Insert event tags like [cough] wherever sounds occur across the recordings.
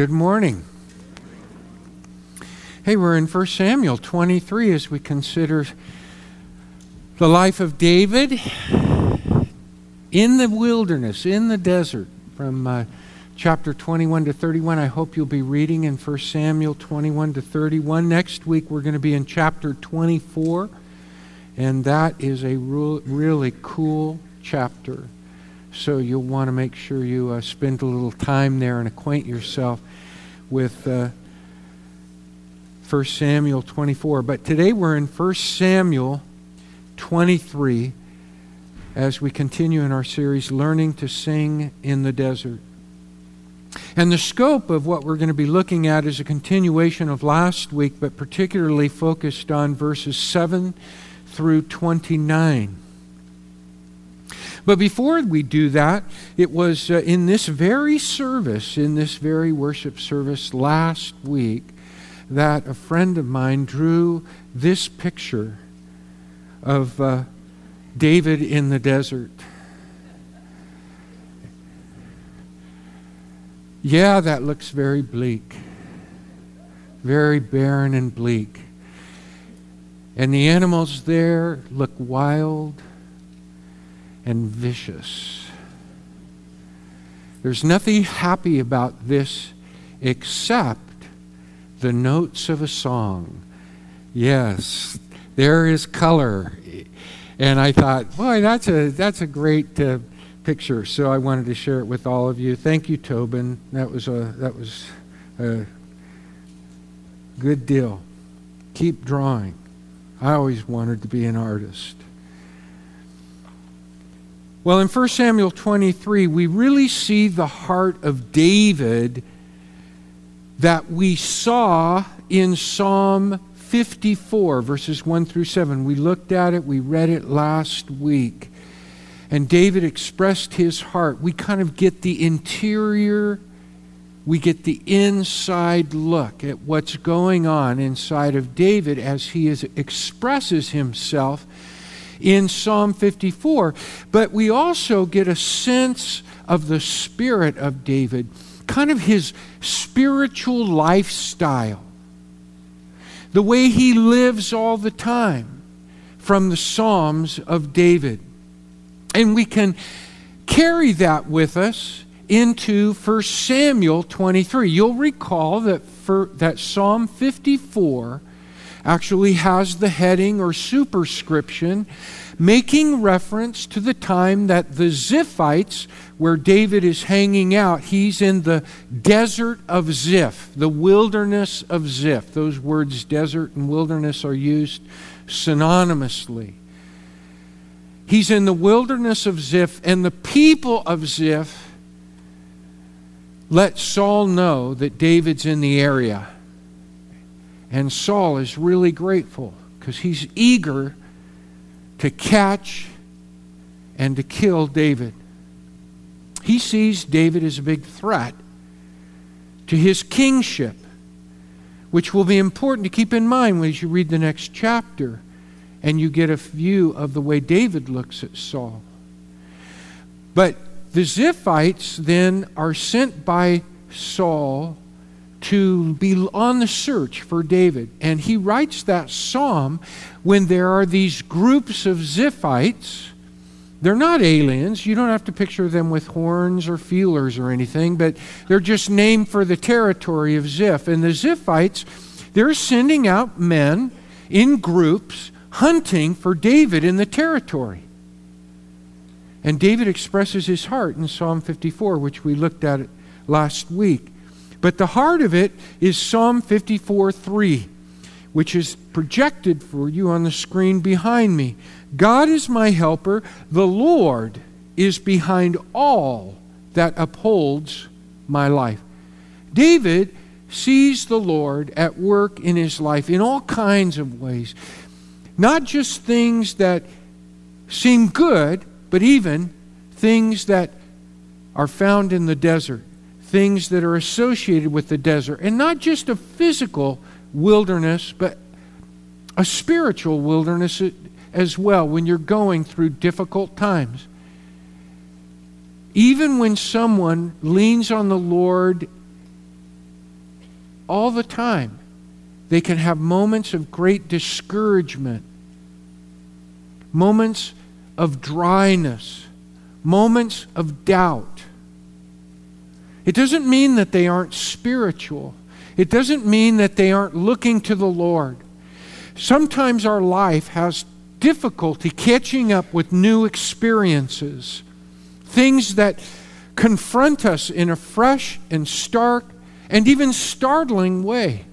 Good morning. Hey, we're in 1 Samuel 23 as we consider the life of David in the wilderness, in the desert, from uh, chapter 21 to 31. I hope you'll be reading in 1 Samuel 21 to 31. Next week, we're going to be in chapter 24, and that is a really cool chapter. So you'll want to make sure you uh, spend a little time there and acquaint yourself with uh, 1 Samuel 24. But today we're in 1 Samuel 23 as we continue in our series, Learning to Sing in the Desert. And the scope of what we're going to be looking at is a continuation of last week, but particularly focused on verses 7 through 29. But before we do that, it was uh, in this very service, in this very worship service last week, that a friend of mine drew this picture of uh, David in the desert. Yeah, that looks very bleak, very barren and bleak. And the animals there look wild and vicious. There's nothing happy about this except the notes of a song. Yes, there is color. And I thought, boy, that's a, that's a great uh, picture. So I wanted to share it with all of you. Thank you, Tobin. That was a, that was a good deal. Keep drawing. I always wanted to be an artist. Well, in 1 Samuel 23, we really see the heart of David that we saw in Psalm 54, verses 1 through 7. We looked at it, we read it last week. And David expressed his heart. We kind of get the interior, we get the inside look at what's going on inside of David as he is, expresses himself in Psalm 54. But we also get a sense of the spirit of David, kind of his spiritual lifestyle, the way he lives all the time from the Psalms of David. And we can carry that with us into 1 Samuel 23. You'll recall that, for, that Psalm 54 actually has the heading or superscription making reference to the time that the Ziphites, where David is hanging out, he's in the desert of Ziph, the wilderness of Ziph. Those words, desert and wilderness, are used synonymously. He's in the wilderness of Ziph, and the people of Ziph let Saul know that David's in the area. And Saul is really grateful because he's eager to catch and to kill David. He sees David as a big threat to his kingship, which will be important to keep in mind as you read the next chapter and you get a view of the way David looks at Saul. But the Ziphites then are sent by Saul to be on the search for David. And he writes that psalm when there are these groups of Ziphites. They're not aliens. You don't have to picture them with horns or feelers or anything, but they're just named for the territory of Ziph. And the Ziphites, they're sending out men in groups hunting for David in the territory. And David expresses his heart in Psalm 54, which we looked at last week. But the heart of it is Psalm 54 3, which is projected for you on the screen behind me. God is my helper. The Lord is behind all that upholds my life. David sees the Lord at work in his life in all kinds of ways. Not just things that seem good, but even things that are found in the desert things that are associated with the desert. And not just a physical wilderness, but a spiritual wilderness as well when you're going through difficult times. Even when someone leans on the Lord all the time. They can have moments of great discouragement, moments of dryness, moments of doubt. It doesn't mean that they aren't spiritual. It doesn't mean that they aren't looking to the Lord. Sometimes our life has difficulty catching up with new experiences, things that confront us in a fresh and stark and even startling way.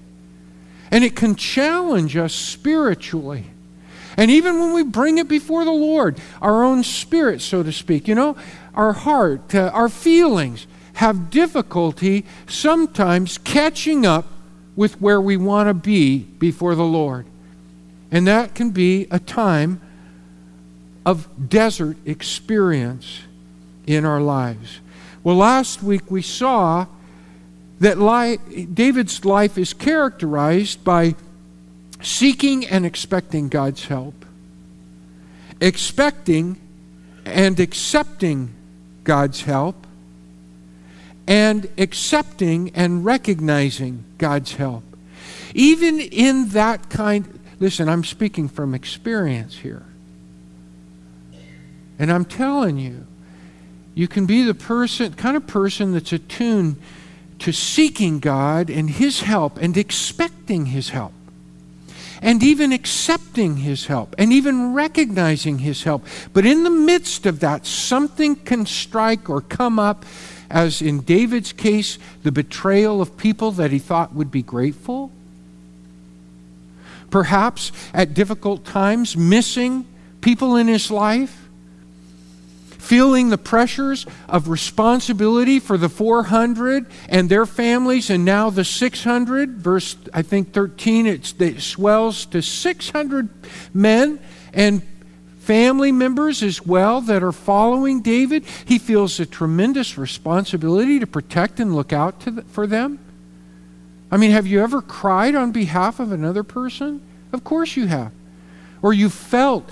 And it can challenge us spiritually. And even when we bring it before the Lord, our own spirit, so to speak, you know, our heart, uh, our feelings have difficulty sometimes catching up with where we want to be before the Lord. And that can be a time of desert experience in our lives. Well, last week we saw that David's life is characterized by seeking and expecting God's help, expecting and accepting God's help, and accepting and recognizing God's help. Even in that kind, listen, I'm speaking from experience here. And I'm telling you, you can be the person, kind of person that's attuned to seeking God and His help and expecting His help. And even accepting His help and even recognizing His help. But in the midst of that, something can strike or come up, as in David's case, the betrayal of people that he thought would be grateful. Perhaps at difficult times, missing people in his life feeling the pressures of responsibility for the 400 and their families, and now the 600. Verse, I think, 13, it swells to 600 men and family members as well that are following David. He feels a tremendous responsibility to protect and look out the, for them. I mean, have you ever cried on behalf of another person? Of course you have. Or you felt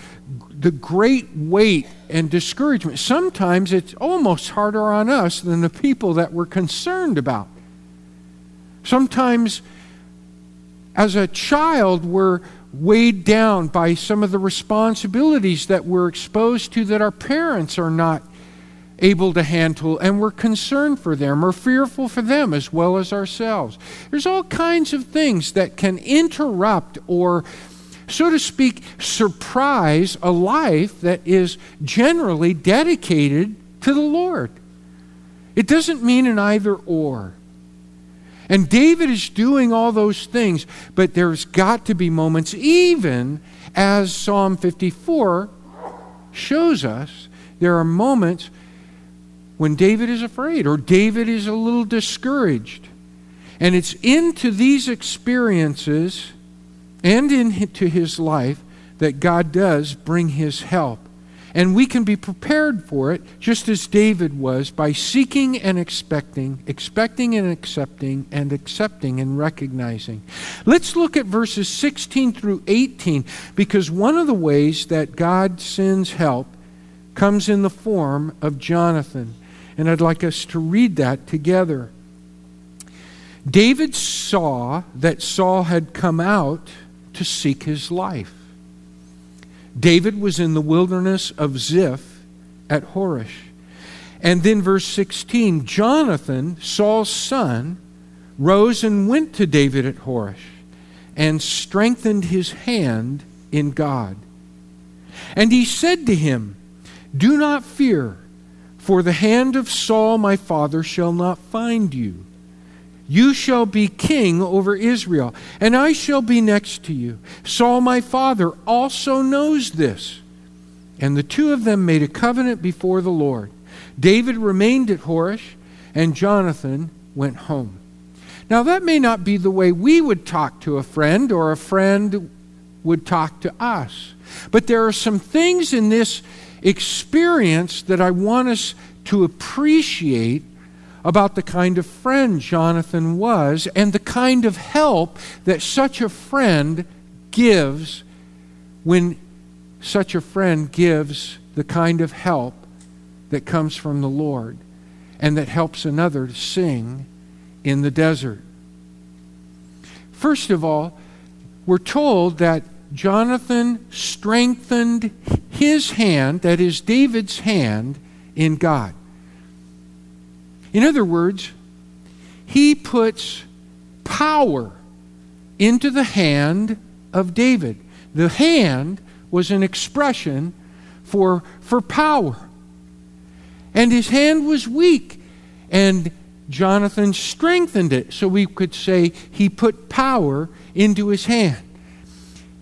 the great weight and discouragement. Sometimes it's almost harder on us than the people that we're concerned about. Sometimes, as a child, we're weighed down by some of the responsibilities that we're exposed to that our parents are not able to handle, and we're concerned for them or fearful for them as well as ourselves. There's all kinds of things that can interrupt or so to speak, surprise a life that is generally dedicated to the Lord. It doesn't mean an either or. And David is doing all those things, but there's got to be moments, even as Psalm 54 shows us, there are moments when David is afraid or David is a little discouraged. And it's into these experiences and into his life that God does bring his help. And we can be prepared for it just as David was by seeking and expecting, expecting and accepting, and accepting and recognizing. Let's look at verses 16 through 18 because one of the ways that God sends help comes in the form of Jonathan. And I'd like us to read that together. David saw that Saul had come out to seek his life. David was in the wilderness of Ziph at Horesh. And then, verse 16 Jonathan, Saul's son, rose and went to David at Horesh and strengthened his hand in God. And he said to him, Do not fear, for the hand of Saul my father shall not find you you shall be king over Israel, and I shall be next to you. Saul my father also knows this. And the two of them made a covenant before the Lord. David remained at Horesh, and Jonathan went home. Now, that may not be the way we would talk to a friend or a friend would talk to us. But there are some things in this experience that I want us to appreciate about the kind of friend Jonathan was and the kind of help that such a friend gives when such a friend gives the kind of help that comes from the Lord and that helps another to sing in the desert. First of all, we're told that Jonathan strengthened his hand, that is, David's hand, in God. In other words, he puts power into the hand of David. The hand was an expression for, for power. And his hand was weak, and Jonathan strengthened it. So we could say he put power into his hand.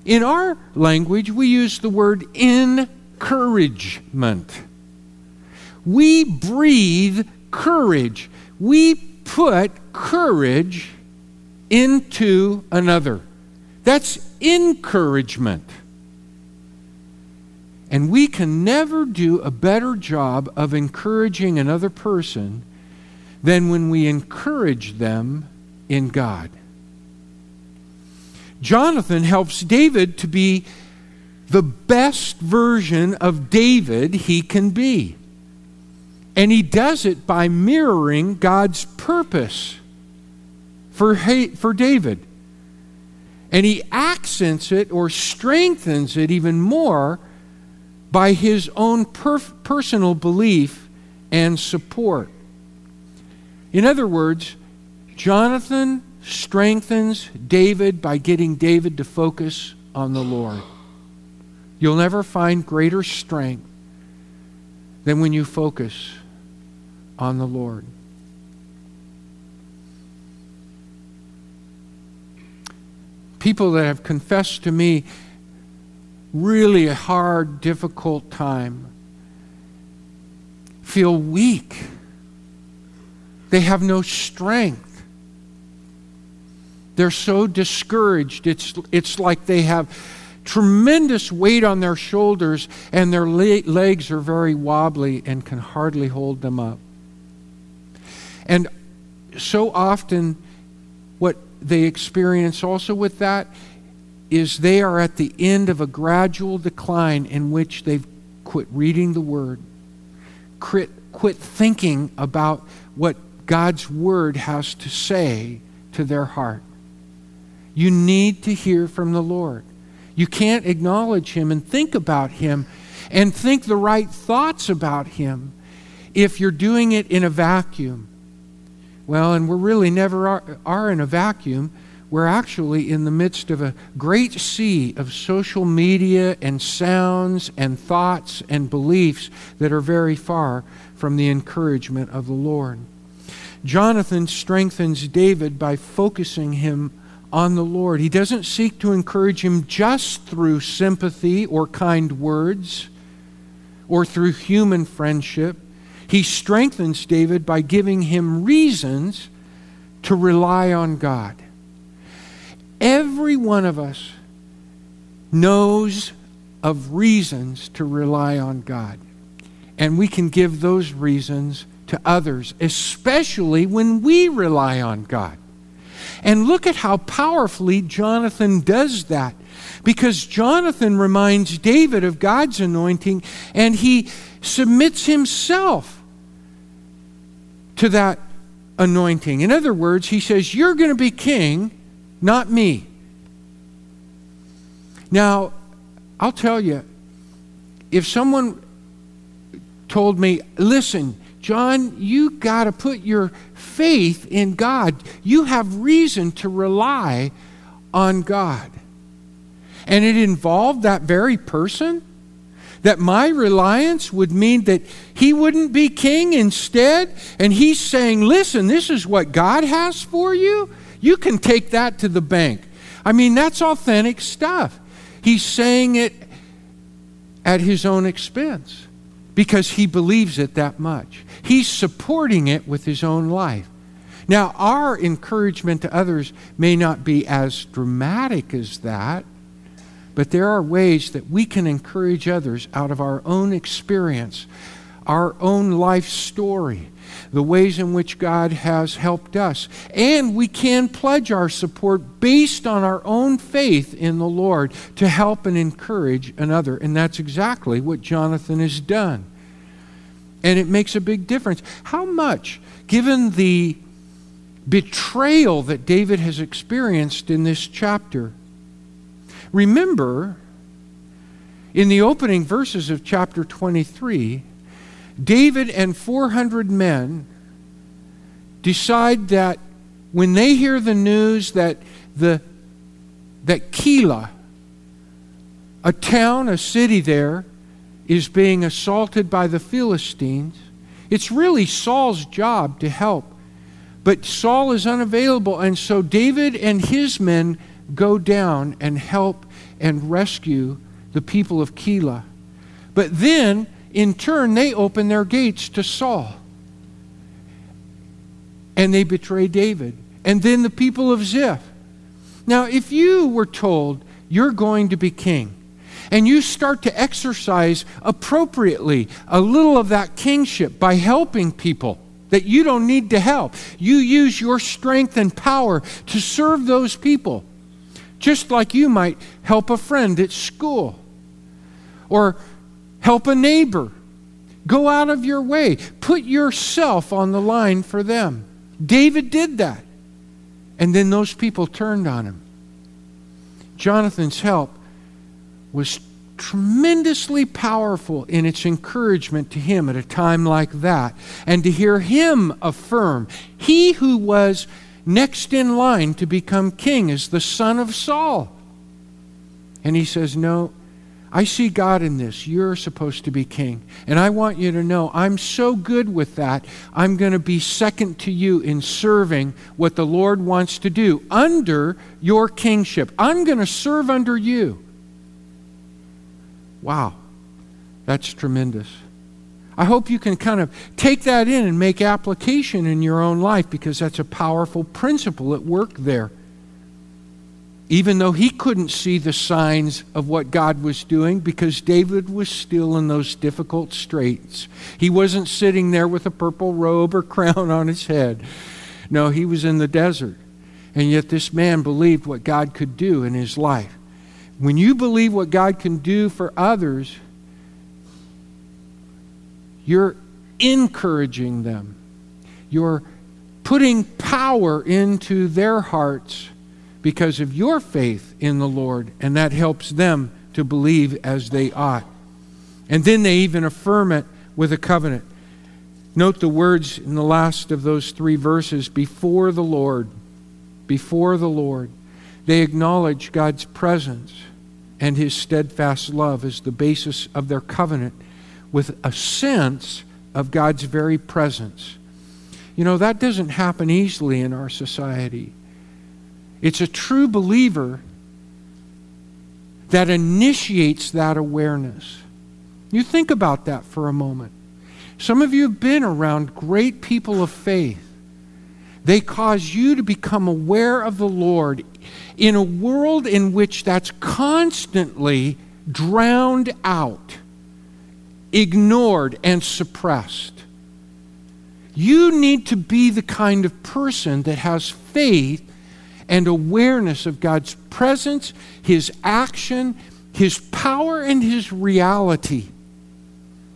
In our language, we use the word encouragement. We breathe courage. We put courage into another. That's encouragement. And we can never do a better job of encouraging another person than when we encourage them in God. Jonathan helps David to be the best version of David he can be. And he does it by mirroring God's purpose for, for David. And he accents it or strengthens it even more by his own perf- personal belief and support. In other words, Jonathan strengthens David by getting David to focus on the Lord. You'll never find greater strength than when you focus on the Lord. People that have confessed to me really a hard, difficult time feel weak. They have no strength. They're so discouraged. It's, it's like they have tremendous weight on their shoulders and their le- legs are very wobbly and can hardly hold them up. And so often, what they experience also with that is they are at the end of a gradual decline in which they've quit reading the Word, quit, quit thinking about what God's Word has to say to their heart. You need to hear from the Lord. You can't acknowledge Him and think about Him and think the right thoughts about Him if you're doing it in a vacuum. Well, and we really never are, are, in a vacuum. We're actually in the midst of a great sea of social media and sounds and thoughts and beliefs that are very far from the encouragement of the Lord. Jonathan strengthens David by focusing him on the Lord. He doesn't seek to encourage him just through sympathy or kind words or through human friendship. He strengthens David by giving him reasons to rely on God. Every one of us knows of reasons to rely on God. And we can give those reasons to others, especially when we rely on God. And look at how powerfully Jonathan does that. Because Jonathan reminds David of God's anointing and he submits himself to that anointing. In other words, he says, You're going to be king, not me. Now, I'll tell you, if someone told me, Listen, John, you got to put your faith in God. You have reason to rely on God. And it involved that very person that my reliance would mean that he wouldn't be king instead. And he's saying, listen, this is what God has for you. You can take that to the bank. I mean, that's authentic stuff. He's saying it at his own expense because he believes it that much. He's supporting it with his own life. Now, our encouragement to others may not be as dramatic as that, but there are ways that we can encourage others out of our own experience, our own life story, the ways in which God has helped us. And we can pledge our support based on our own faith in the Lord to help and encourage another. And that's exactly what Jonathan has done. And it makes a big difference. How much, given the betrayal that David has experienced in this chapter. Remember, in the opening verses of chapter 23, David and 400 men decide that when they hear the news that the that Keilah, a town, a city there, is being assaulted by the Philistines, it's really Saul's job to help. But Saul is unavailable, and so David and his men go down and help and rescue the people of Keilah. But then, in turn, they open their gates to Saul. And they betray David. And then the people of Ziph. Now, if you were told you're going to be king, and you start to exercise appropriately a little of that kingship by helping people that you don't need to help. You use your strength and power to serve those people, just like you might help a friend at school or help a neighbor. Go out of your way, put yourself on the line for them. David did that. And then those people turned on him. Jonathan's help was tremendously powerful in its encouragement to him at a time like that. And to hear him affirm, he who was next in line to become king is the son of Saul. And he says, No, I see God in this. You're supposed to be king. And I want you to know I'm so good with that. I'm going to be second to you in serving what the Lord wants to do under your kingship. I'm going to serve under you. Wow, that's tremendous. I hope you can kind of take that in and make application in your own life because that's a powerful principle at work there even though he couldn't see the signs of what God was doing because David was still in those difficult straits. He wasn't sitting there with a purple robe or [laughs] crown on his head. No, he was in the desert. And yet this man believed what God could do in his life. When you believe what God can do for others, you're encouraging them. You're putting power into their hearts because of your faith in the Lord, and that helps them to believe as they ought. And then they even affirm it with a covenant. Note the words in the last of those three verses before the Lord. Before the Lord. They acknowledge God's presence and his steadfast love as the basis of their covenant with a sense of God's very presence. You know, that doesn't happen easily in our society. It's a true believer that initiates that awareness. You think about that for a moment. Some of you have been around great people of faith. They cause you to become aware of the Lord in a world in which that's constantly drowned out, ignored, and suppressed. You need to be the kind of person that has faith and awareness of God's presence, His action, His power, and His reality.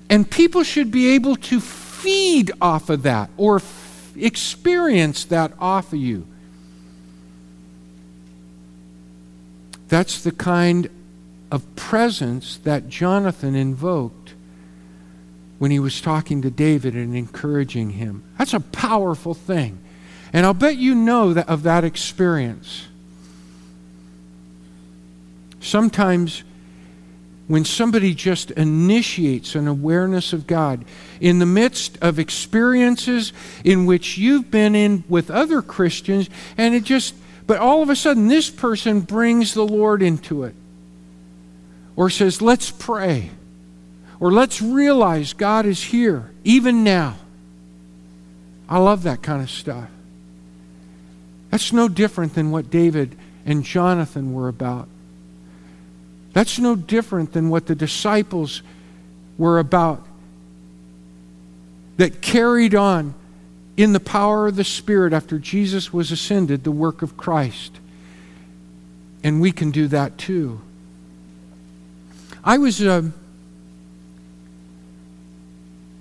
And people should be able to feed off of that or f- experience that off of you. That's the kind of presence that Jonathan invoked when he was talking to David and encouraging him. That's a powerful thing. And I'll bet you know that of that experience. Sometimes when somebody just initiates an awareness of God in the midst of experiences in which you've been in with other Christians, and it just, but all of a sudden this person brings the Lord into it. Or says, let's pray. Or let's realize God is here, even now. I love that kind of stuff. That's no different than what David and Jonathan were about. That's no different than what the disciples were about that carried on in the power of the Spirit after Jesus was ascended, the work of Christ. And we can do that too. I was. Uh,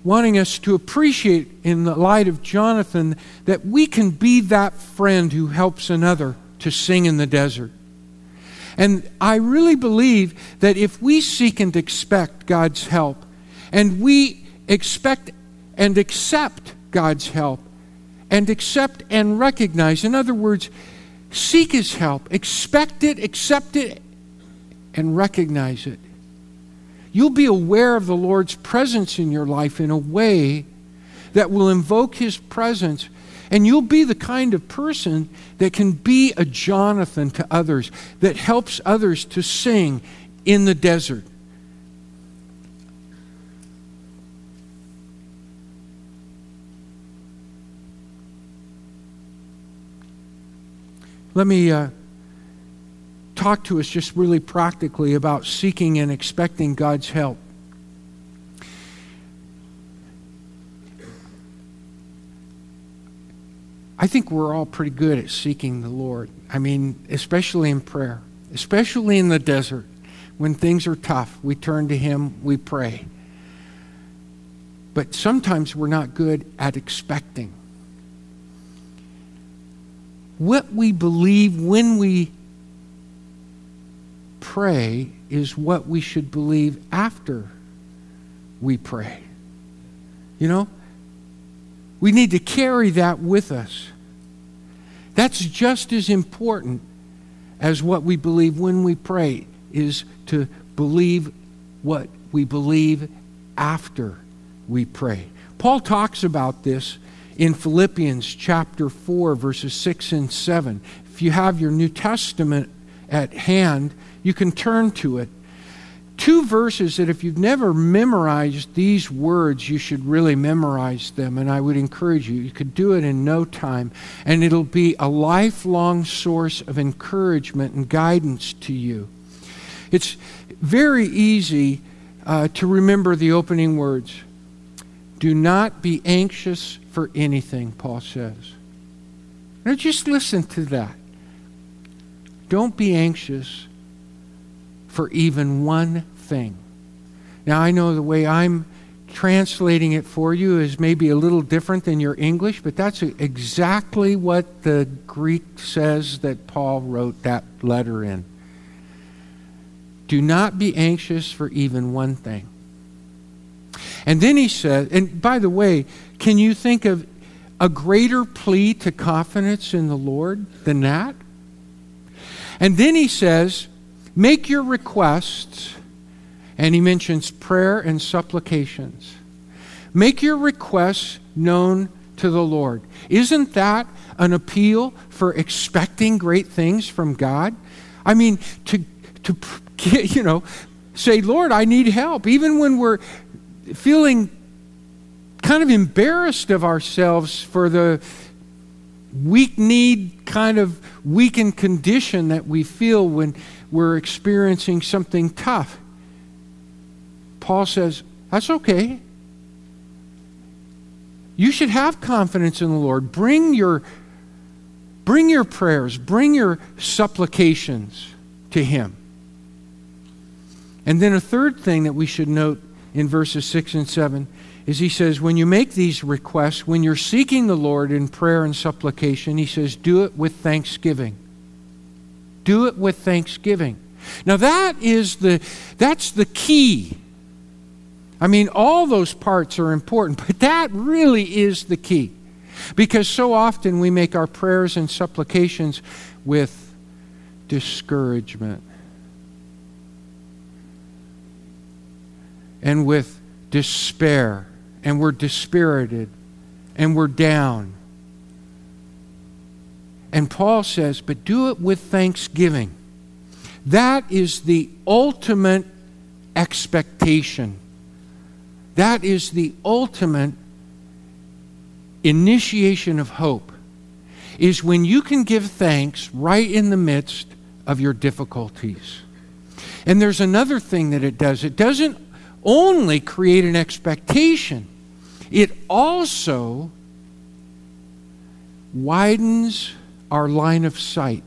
wanting us to appreciate, in the light of Jonathan, that we can be that friend who helps another to sing in the desert. And I really believe that if we seek and expect God's help, and we expect and accept God's help, and accept and recognize, in other words, seek His help, expect it, accept it, and recognize it, you'll be aware of the Lord's presence in your life in a way that will invoke His presence. And you'll be the kind of person that can be a Jonathan to others, that helps others to sing in the desert. Let me uh, talk to us just really practically about seeking and expecting God's help. I think we're all pretty good at seeking the Lord. I mean, especially in prayer, especially in the desert. When things are tough, we turn to Him, we pray. But sometimes we're not good at expecting. What we believe when we pray is what we should believe after we pray. You know? We need to carry that with us. That's just as important as what we believe when we pray, is to believe what we believe after we pray. Paul talks about this in Philippians chapter 4, verses 6 and 7. If you have your New Testament at hand, you can turn to it two verses that if you've never memorized these words, you should really memorize them. And I would encourage you, you could do it in no time. And it'll be a lifelong source of encouragement and guidance to you. It's very easy uh, to remember the opening words. Do not be anxious for anything, Paul says. Now just listen to that. Don't be anxious for even one thing. Now, I know the way I'm translating it for you is maybe a little different than your English, but that's exactly what the Greek says that Paul wrote that letter in. Do not be anxious for even one thing. And then he says, and by the way, can you think of a greater plea to confidence in the Lord than that? And then he says, Make your requests, and he mentions prayer and supplications. Make your requests known to the Lord. Isn't that an appeal for expecting great things from God? I mean, to, to [laughs] you know, say, Lord, I need help, even when we're feeling kind of embarrassed of ourselves for the weak need kind of weakened condition that we feel when we're experiencing something tough. Paul says, that's okay. You should have confidence in the Lord. Bring your, bring your prayers, bring your supplications to Him. And then a third thing that we should note in verses 6 and 7 is he says, when you make these requests, when you're seeking the Lord in prayer and supplication, he says, do it with thanksgiving. Do it with thanksgiving. Now that is the that's the key. I mean, all those parts are important, but that really is the key. Because so often we make our prayers and supplications with discouragement and with despair and we're dispirited and we're down. And Paul says, but do it with thanksgiving. That is the ultimate expectation. That is the ultimate initiation of hope. Is when you can give thanks right in the midst of your difficulties. And there's another thing that it does. It doesn't only create an expectation, it also widens our line of sight.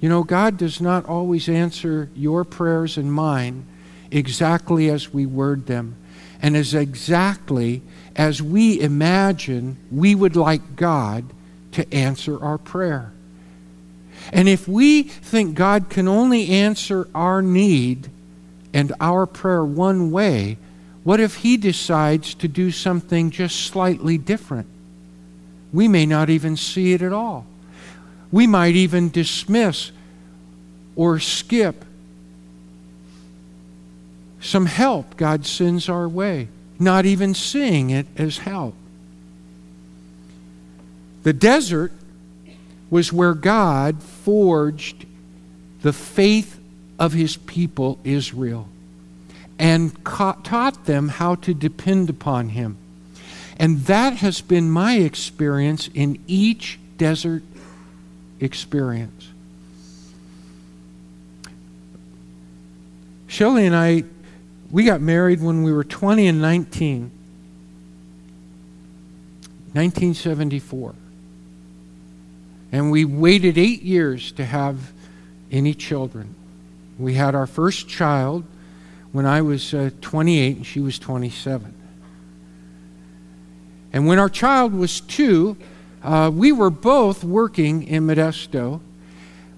You know, God does not always answer your prayers and mine exactly as we word them. and as exactly as we imagine we would like God to answer our prayer. And if we think God can only answer our need and our prayer one way, what if He decides to do something just slightly different? We may not even see it at all. We might even dismiss or skip some help God sends our way, not even seeing it as help. The desert was where God forged the faith of his people, Israel, and taught them how to depend upon him. And that has been my experience in each desert experience. Shelley and I, we got married when we were 20 and 19. 1974. And we waited eight years to have any children. We had our first child when I was uh, 28 and she was 27. And when our child was two, uh, we were both working in Modesto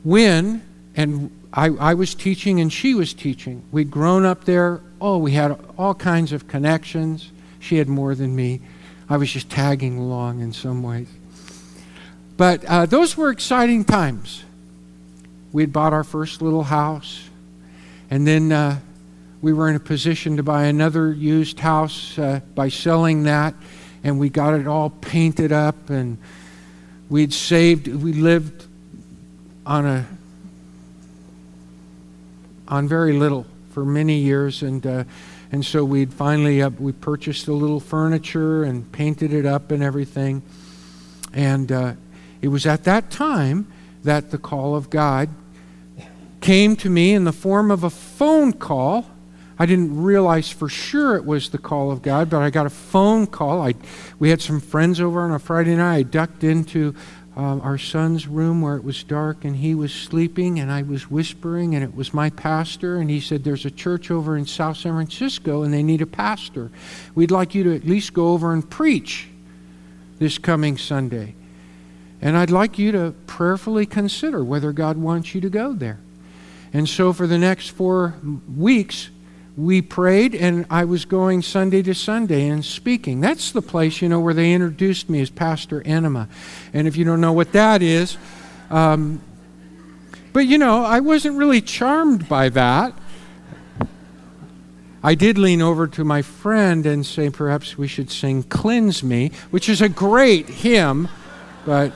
when, and I, I was teaching and she was teaching. We'd grown up there. Oh, we had all kinds of connections. She had more than me. I was just tagging along in some ways. But uh, those were exciting times. We had bought our first little house, and then uh, we were in a position to buy another used house uh, by selling that, and we got it all painted up, and we'd saved. We lived on a on very little for many years, and uh, and so we'd finally uh, we purchased a little furniture and painted it up and everything, and uh, it was at that time that the call of God came to me in the form of a phone call. I didn't realize for sure it was the call of God, but I got a phone call. I, we had some friends over on a Friday night. I ducked into um, our son's room where it was dark and he was sleeping, and I was whispering, and it was my pastor. And he said, There's a church over in South San Francisco, and they need a pastor. We'd like you to at least go over and preach this coming Sunday. And I'd like you to prayerfully consider whether God wants you to go there. And so for the next four weeks, we prayed, and I was going Sunday to Sunday and speaking. That's the place, you know, where they introduced me as Pastor Enema. And if you don't know what that is, um, but you know, I wasn't really charmed by that. I did lean over to my friend and say, perhaps we should sing Cleanse Me, which is a great hymn, but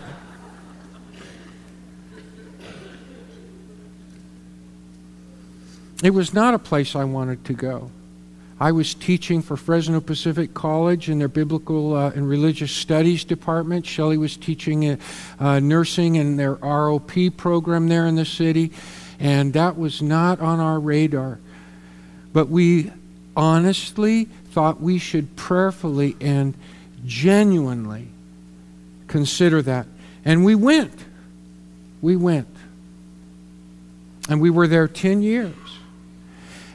It was not a place I wanted to go. I was teaching for Fresno Pacific College in their biblical uh, and religious studies department. Shelley was teaching uh, uh, nursing in their ROP program there in the city, and that was not on our radar. But we honestly thought we should prayerfully and genuinely consider that. And we went. We went. And we were there 10 years.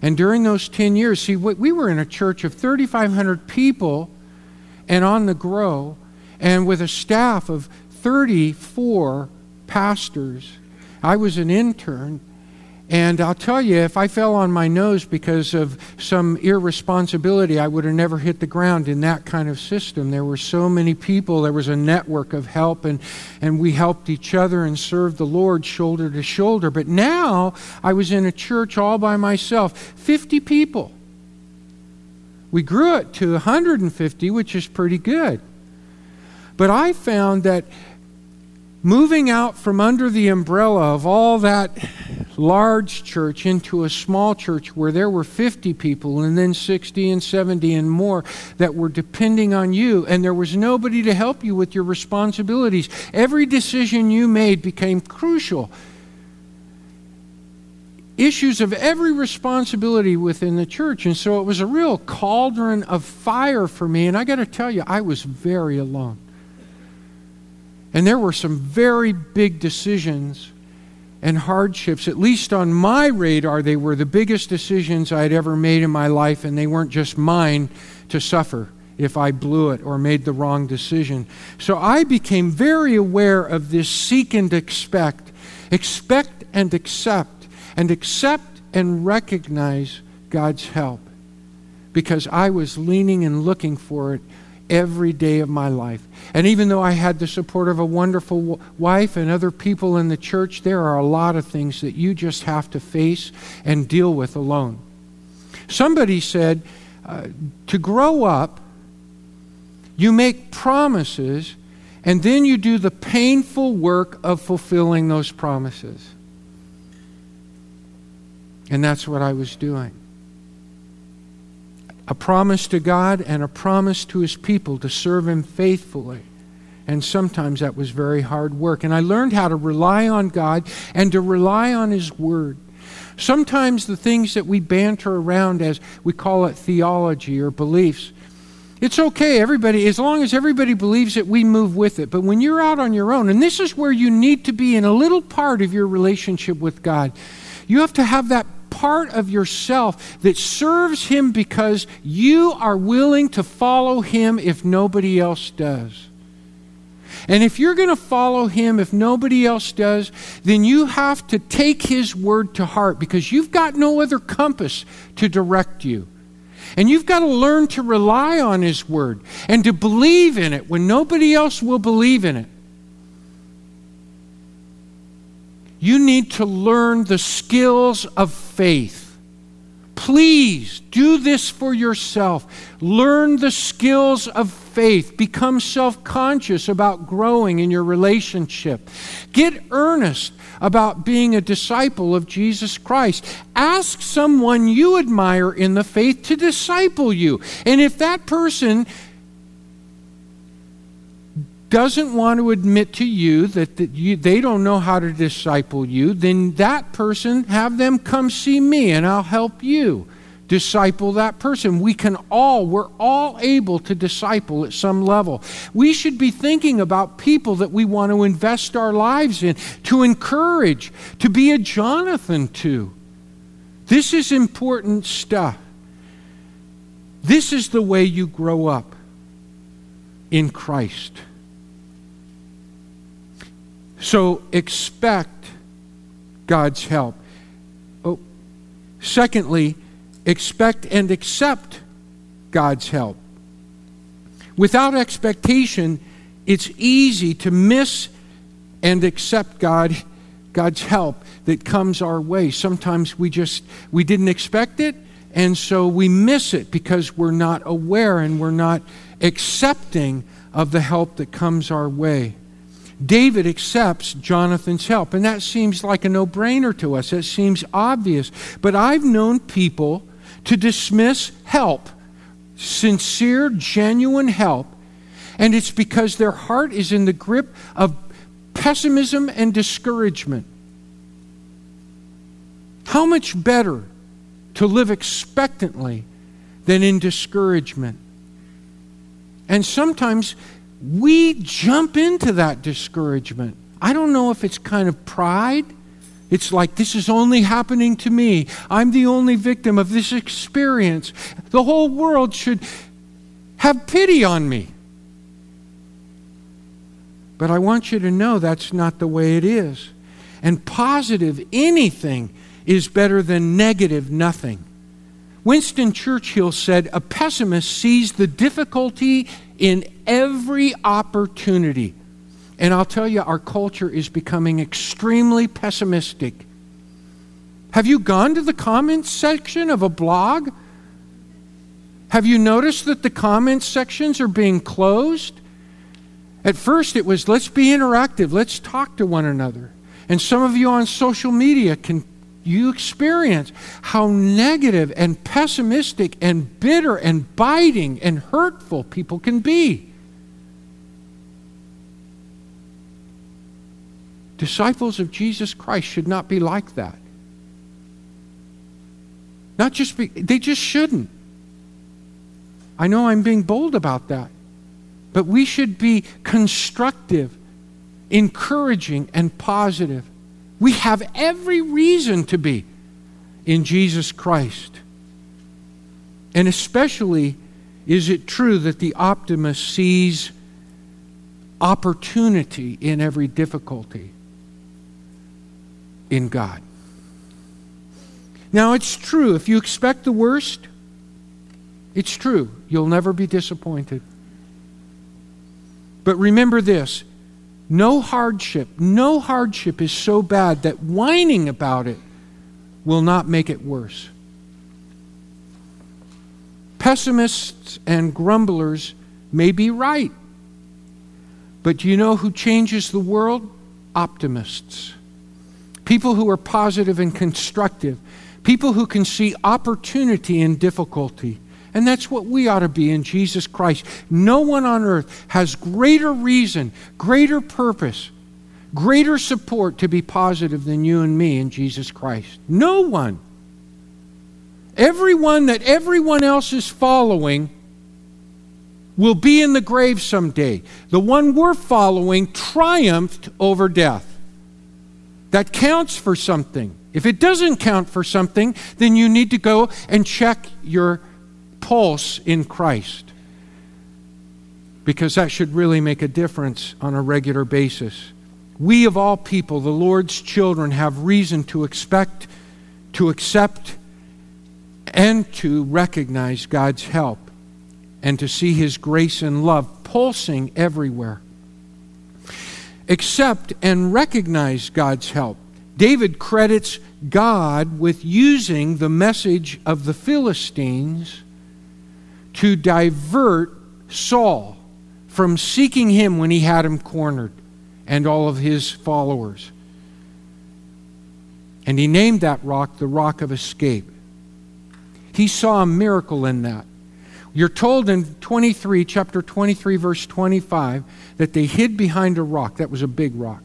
And during those 10 years, see, we were in a church of 3,500 people and on the grow, and with a staff of 34 pastors. I was an intern, and I'll tell you, if I fell on my nose because of some irresponsibility, I would have never hit the ground in that kind of system. There were so many people, there was a network of help, and, and we helped each other and served the Lord shoulder to shoulder. But now I was in a church all by myself 50 people. We grew it to 150, which is pretty good. But I found that moving out from under the umbrella of all that large church into a small church where there were 50 people and then 60 and 70 and more that were depending on you, and there was nobody to help you with your responsibilities. Every decision you made became crucial. Issues of every responsibility within the church. And so it was a real cauldron of fire for me. And I got to tell you, I was very alone. And there were some very big decisions and hardships, at least on my radar, they were the biggest decisions I'd ever made in my life, and they weren't just mine to suffer if I blew it or made the wrong decision. So I became very aware of this seek and expect, expect and accept, and accept and recognize God's help because I was leaning and looking for it every day of my life. And even though I had the support of a wonderful wife and other people in the church, there are a lot of things that you just have to face and deal with alone. Somebody said uh, to grow up, you make promises and then you do the painful work of fulfilling those promises. And that's what I was doing a promise to God and a promise to his people to serve him faithfully. And sometimes that was very hard work. And I learned how to rely on God and to rely on his word. Sometimes the things that we banter around as we call it theology or beliefs, it's okay, everybody, as long as everybody believes it, we move with it. But when you're out on your own, and this is where you need to be in a little part of your relationship with God, you have to have that part of yourself that serves Him because you are willing to follow Him if nobody else does. And if you're going to follow him, if nobody else does, then you have to take his word to heart because you've got no other compass to direct you. And you've got to learn to rely on his word and to believe in it when nobody else will believe in it. You need to learn the skills of faith. Please do this for yourself. Learn the skills of faith. Become self conscious about growing in your relationship. Get earnest about being a disciple of Jesus Christ. Ask someone you admire in the faith to disciple you. And if that person doesn't want to admit to you that, that you, they don't know how to disciple you, then that person, have them come see me and I'll help you disciple that person. We can all, we're all able to disciple at some level. We should be thinking about people that we want to invest our lives in, to encourage, to be a Jonathan to. This is important stuff. This is the way you grow up in Christ. So expect God's help. Oh, secondly, expect and accept God's help. Without expectation, it's easy to miss and accept God God's help that comes our way. Sometimes we just we didn't expect it and so we miss it because we're not aware and we're not accepting of the help that comes our way. David accepts Jonathan's help, and that seems like a no brainer to us. It seems obvious. But I've known people to dismiss help, sincere, genuine help, and it's because their heart is in the grip of pessimism and discouragement. How much better to live expectantly than in discouragement? And sometimes we jump into that discouragement. I don't know if it's kind of pride. It's like, this is only happening to me. I'm the only victim of this experience. The whole world should have pity on me. But I want you to know that's not the way it is. And positive anything is better than negative nothing. Winston Churchill said, A pessimist sees the difficulty in every opportunity. And I'll tell you, our culture is becoming extremely pessimistic. Have you gone to the comments section of a blog? Have you noticed that the comments sections are being closed? At first, it was let's be interactive, let's talk to one another. And some of you on social media can you experience how negative and pessimistic and bitter and biting and hurtful people can be. Disciples of Jesus Christ should not be like that. Not just be, they just shouldn't. I know I'm being bold about that. But we should be constructive, encouraging, and positive. We have every reason to be in Jesus Christ. And especially is it true that the optimist sees opportunity in every difficulty in God. Now, it's true, if you expect the worst, it's true, you'll never be disappointed. But remember this no hardship, no hardship is so bad that whining about it will not make it worse. Pessimists and grumblers may be right. But do you know who changes the world? Optimists. People who are positive and constructive. People who can see opportunity in difficulty. And that's what we ought to be in Jesus Christ. No one on earth has greater reason, greater purpose, greater support to be positive than you and me in Jesus Christ. No one. Everyone that everyone else is following will be in the grave someday. The one we're following triumphed over death. That counts for something. If it doesn't count for something, then you need to go and check your pulse in Christ. Because that should really make a difference on a regular basis. We, of all people, the Lord's children, have reason to expect, to accept, and to recognize God's help and to see His grace and love pulsing everywhere. Accept and recognize God's help. David credits God with using the message of the Philistines to divert Saul from seeking him when he had him cornered and all of his followers. And he named that rock the rock of escape. He saw a miracle in that. You're told in 23, chapter 23, verse 25, that they hid behind a rock. That was a big rock.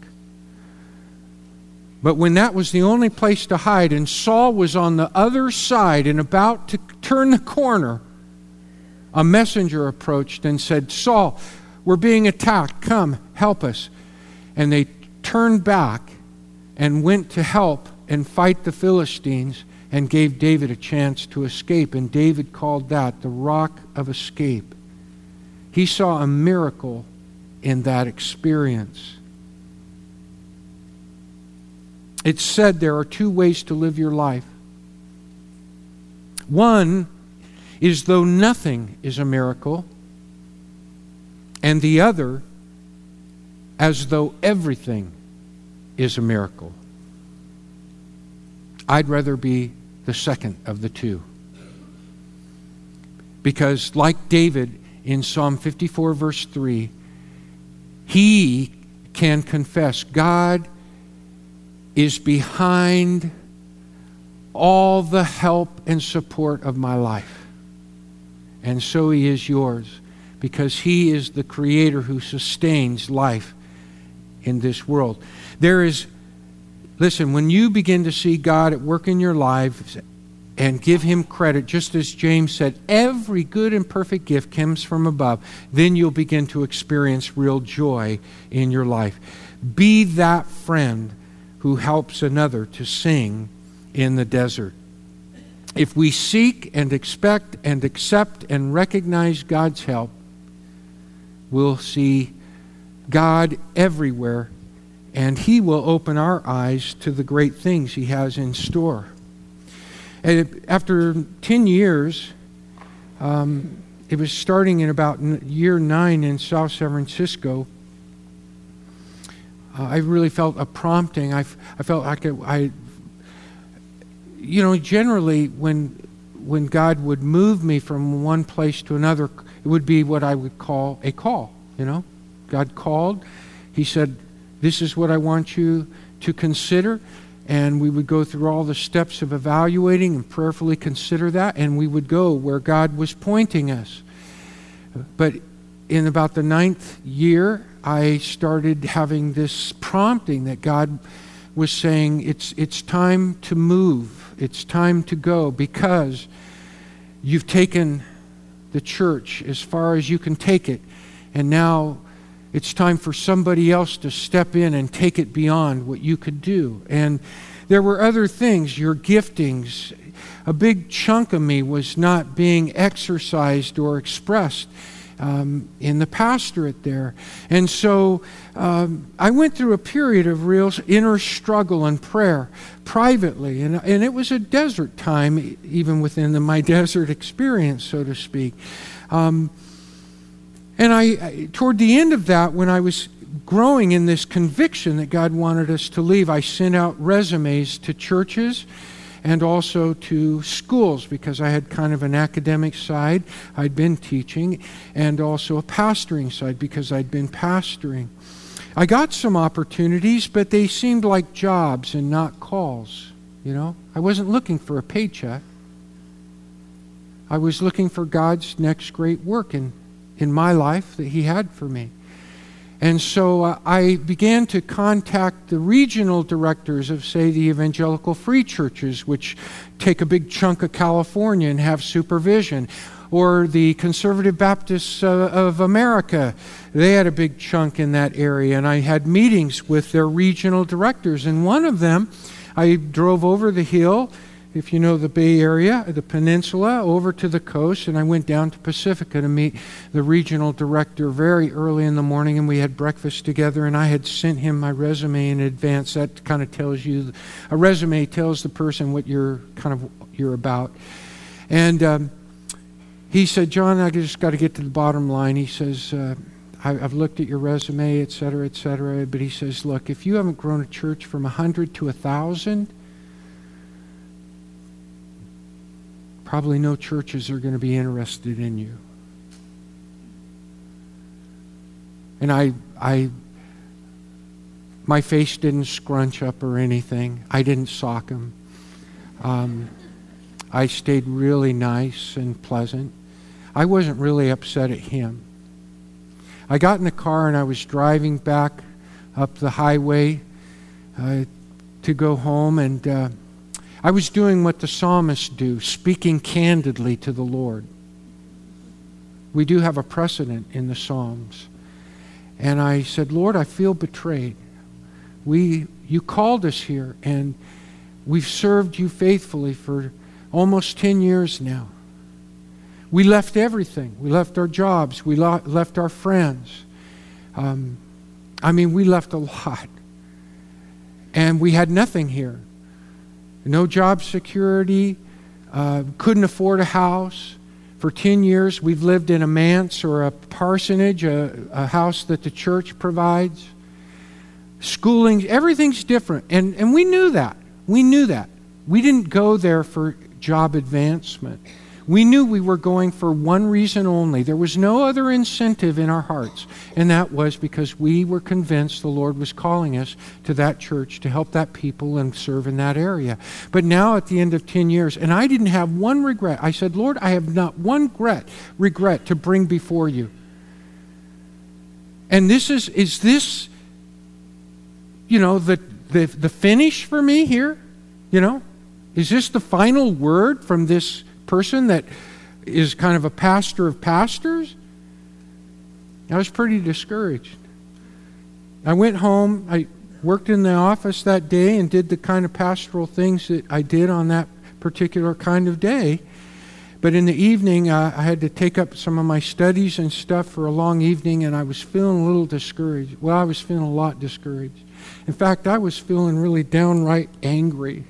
But when that was the only place to hide, and Saul was on the other side and about to turn the corner, a messenger approached and said, Saul, we're being attacked. Come, help us. And they turned back and went to help and fight the Philistines and gave David a chance to escape. And David called that the rock of escape. He saw a miracle in that experience. It's said there are two ways to live your life. One is though nothing is a miracle, and the other as though everything is a miracle. I'd rather be the second of the two. Because, like David in Psalm 54, verse 3, he can confess God is behind all the help and support of my life. And so he is yours because he is the creator who sustains life in this world. There is Listen, when you begin to see God at work in your life and give Him credit, just as James said, every good and perfect gift comes from above, then you'll begin to experience real joy in your life. Be that friend who helps another to sing in the desert. If we seek and expect and accept and recognize God's help, we'll see God everywhere and He will open our eyes to the great things He has in store. And after 10 years, um, it was starting in about year nine in South San Francisco. Uh, I really felt a prompting. I, I felt like I, I, you know, generally when when God would move me from one place to another, it would be what I would call a call. You know, God called. He said, this is what I want you to consider. And we would go through all the steps of evaluating and prayerfully consider that, and we would go where God was pointing us. But in about the ninth year, I started having this prompting that God was saying, it's, it's time to move, it's time to go, because you've taken the church as far as you can take it, and now It's time for somebody else to step in and take it beyond what you could do. And there were other things, your giftings. A big chunk of me was not being exercised or expressed um, in the pastorate there. And so um, I went through a period of real inner struggle and prayer privately. And, and it was a desert time, even within the, my [laughs] desert experience, so to speak. Um, and I, toward the end of that, when I was growing in this conviction that God wanted us to leave, I sent out resumes to churches and also to schools because I had kind of an academic side, I'd been teaching, and also a pastoring side because I'd been pastoring. I got some opportunities, but they seemed like jobs and not calls. You know, I wasn't looking for a paycheck. I was looking for God's next great work in, in my life that He had for me. And so uh, I began to contact the regional directors of, say, the evangelical free churches, which take a big chunk of California and have supervision, or the Conservative Baptists uh, of America. They had a big chunk in that area, and I had meetings with their regional directors. And one of them, I drove over the hill if you know the Bay Area, the peninsula, over to the coast, and I went down to Pacifica to meet the regional director very early in the morning, and we had breakfast together, and I had sent him my resume in advance. That kind of tells you, a resume tells the person what you're kind of you're about. And um, he said, John, I just got to get to the bottom line. He says, uh, I, have looked at your resume, et cetera, et cetera. But he says, look, if you haven't grown a church from a 100 to a 1,000, probably no churches are going to be interested in you. And I, I, my face didn't scrunch up or anything. I didn't sock him. Um, I stayed really nice and pleasant. I wasn't really upset at him. I got in the car and I was driving back up the highway uh, to go home, and uh, I was doing what the psalmists do, speaking candidly to the Lord. We do have a precedent in the Psalms. And I said, Lord, I feel betrayed. We, you called us here, and we've served you faithfully for almost 10 years now. We left everything. We left our jobs. We lo- left our friends. Um, I mean, we left a lot. And we had nothing here no job security, uh, couldn't afford a house. For 10 years, we've lived in a manse or a parsonage, a, a house that the church provides. Schooling, everything's different. And, and we knew that. We knew that. We didn't go there for job advancement. We knew we were going for one reason only. There was no other incentive in our hearts, and that was because we were convinced the Lord was calling us to that church to help that people and serve in that area. But now, at the end of 10 years, and I didn't have one regret. I said, Lord, I have not one regret, regret to bring before you. And this is, is this, you know, the, the, the finish for me here? You know? Is this the final word from this? Person that is kind of a pastor of pastors, I was pretty discouraged. I went home, I worked in the office that day and did the kind of pastoral things that I did on that particular kind of day. But in the evening, uh, I had to take up some of my studies and stuff for a long evening, and I was feeling a little discouraged. Well, I was feeling a lot discouraged. In fact, I was feeling really downright angry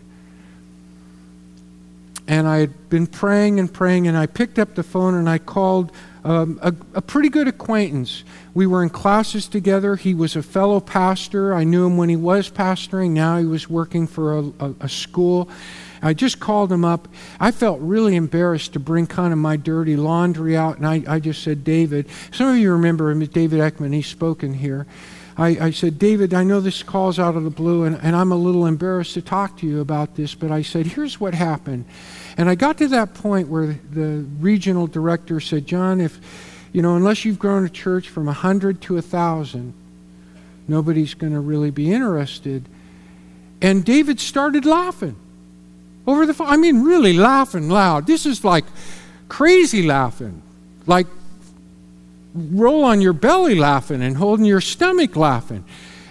and I had been praying and praying, and I picked up the phone and I called um, a, a, pretty good acquaintance. We were in classes together. He was a fellow pastor. I knew him when he was pastoring. Now he was working for a, a, a school. I just called him up. I felt really embarrassed to bring kind of my dirty laundry out, and I, I just said, David, some of you remember him, David Eckman, he's spoken here. I, I, said, David, I know this call's out of the blue, and, and I'm a little embarrassed to talk to you about this, but I said, here's what happened. And I got to that point where the regional director said, John, if, you know, unless you've grown a church from 100 to 1,000, nobody's going to really be interested. And David started laughing over the phone. I mean, really laughing loud. This is like crazy laughing. Like roll on your belly laughing and holding your stomach laughing.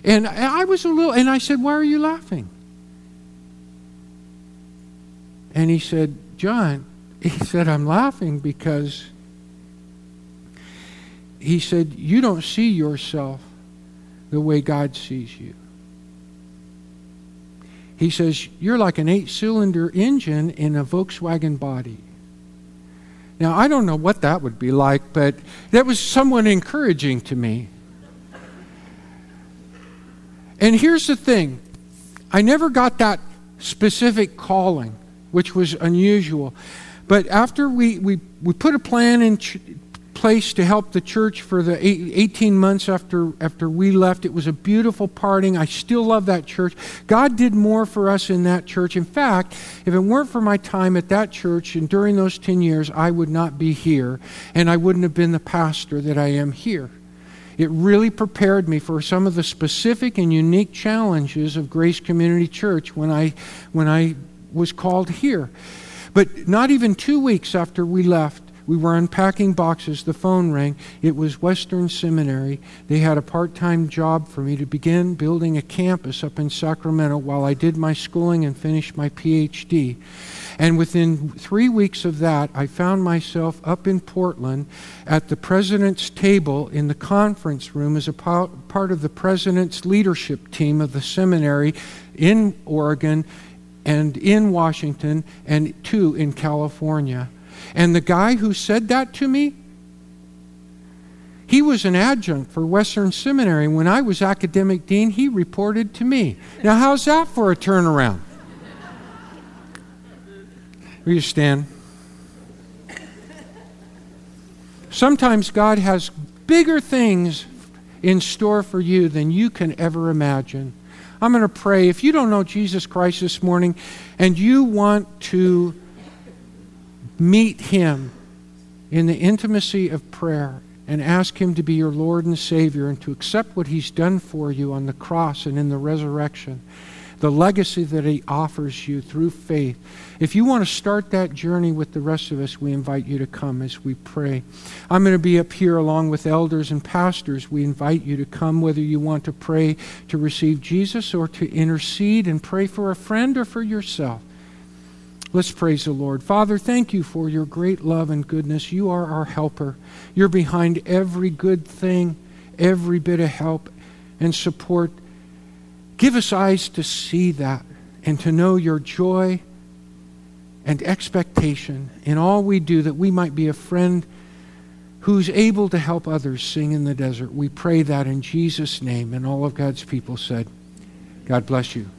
And I was a little, and I said, Why are you laughing? And he said, John, [laughs] he said, I'm laughing because he said, You don't see yourself the way God sees you. He says, You're like an eight cylinder engine in a Volkswagen body. Now, I don't know what that would be like, but that was somewhat encouraging to me. And here's the thing I never got that specific calling, which was unusual. But after we, we, we put a plan in place to help the church for the 18 months after, after we left, it was a beautiful parting. I still love that church. God did more for us in that church. In fact, if it weren't for my time at that church and during those 10 years, I would not be here and I wouldn't have been the pastor that I am here. It really prepared me for some of the specific and unique challenges of Grace Community Church when I, when I was called here. But not even two weeks after we left, we were unpacking boxes. The phone rang. It was Western Seminary. They had a part time job for me to begin building a campus up in Sacramento while I did my schooling and finished my PhD. And within three weeks of that, I found myself up in Portland at the president's table in the conference room as a part of the president's leadership team of the seminary in Oregon and in Washington and two in California. And the guy who said that to me, he was an adjunct for Western Seminary. When I was academic dean, he reported to me. Now, how's that for a turnaround? Will you stand? Sometimes God has bigger things in store for you than you can ever imagine. I'm going to pray. If you don't know Jesus Christ this morning and you want to meet Him in the intimacy of prayer and ask Him to be your Lord and Savior and to accept what He's done for you on the cross and in the resurrection, the legacy that He offers you through faith. If you want to start that journey with the rest of us, we invite you to come as we pray. I'm going to be up here along with elders and pastors. We invite you to come, whether you want to pray to receive Jesus or to intercede and pray for a friend or for yourself. Let's praise the Lord. Father, thank you for your great love and goodness. You are our helper. You're behind every good thing, every bit of help and support Give us eyes to see that and to know your joy and expectation in all we do that we might be a friend who's able to help others sing in the desert. We pray that in Jesus' name. And all of God's people said, God bless you.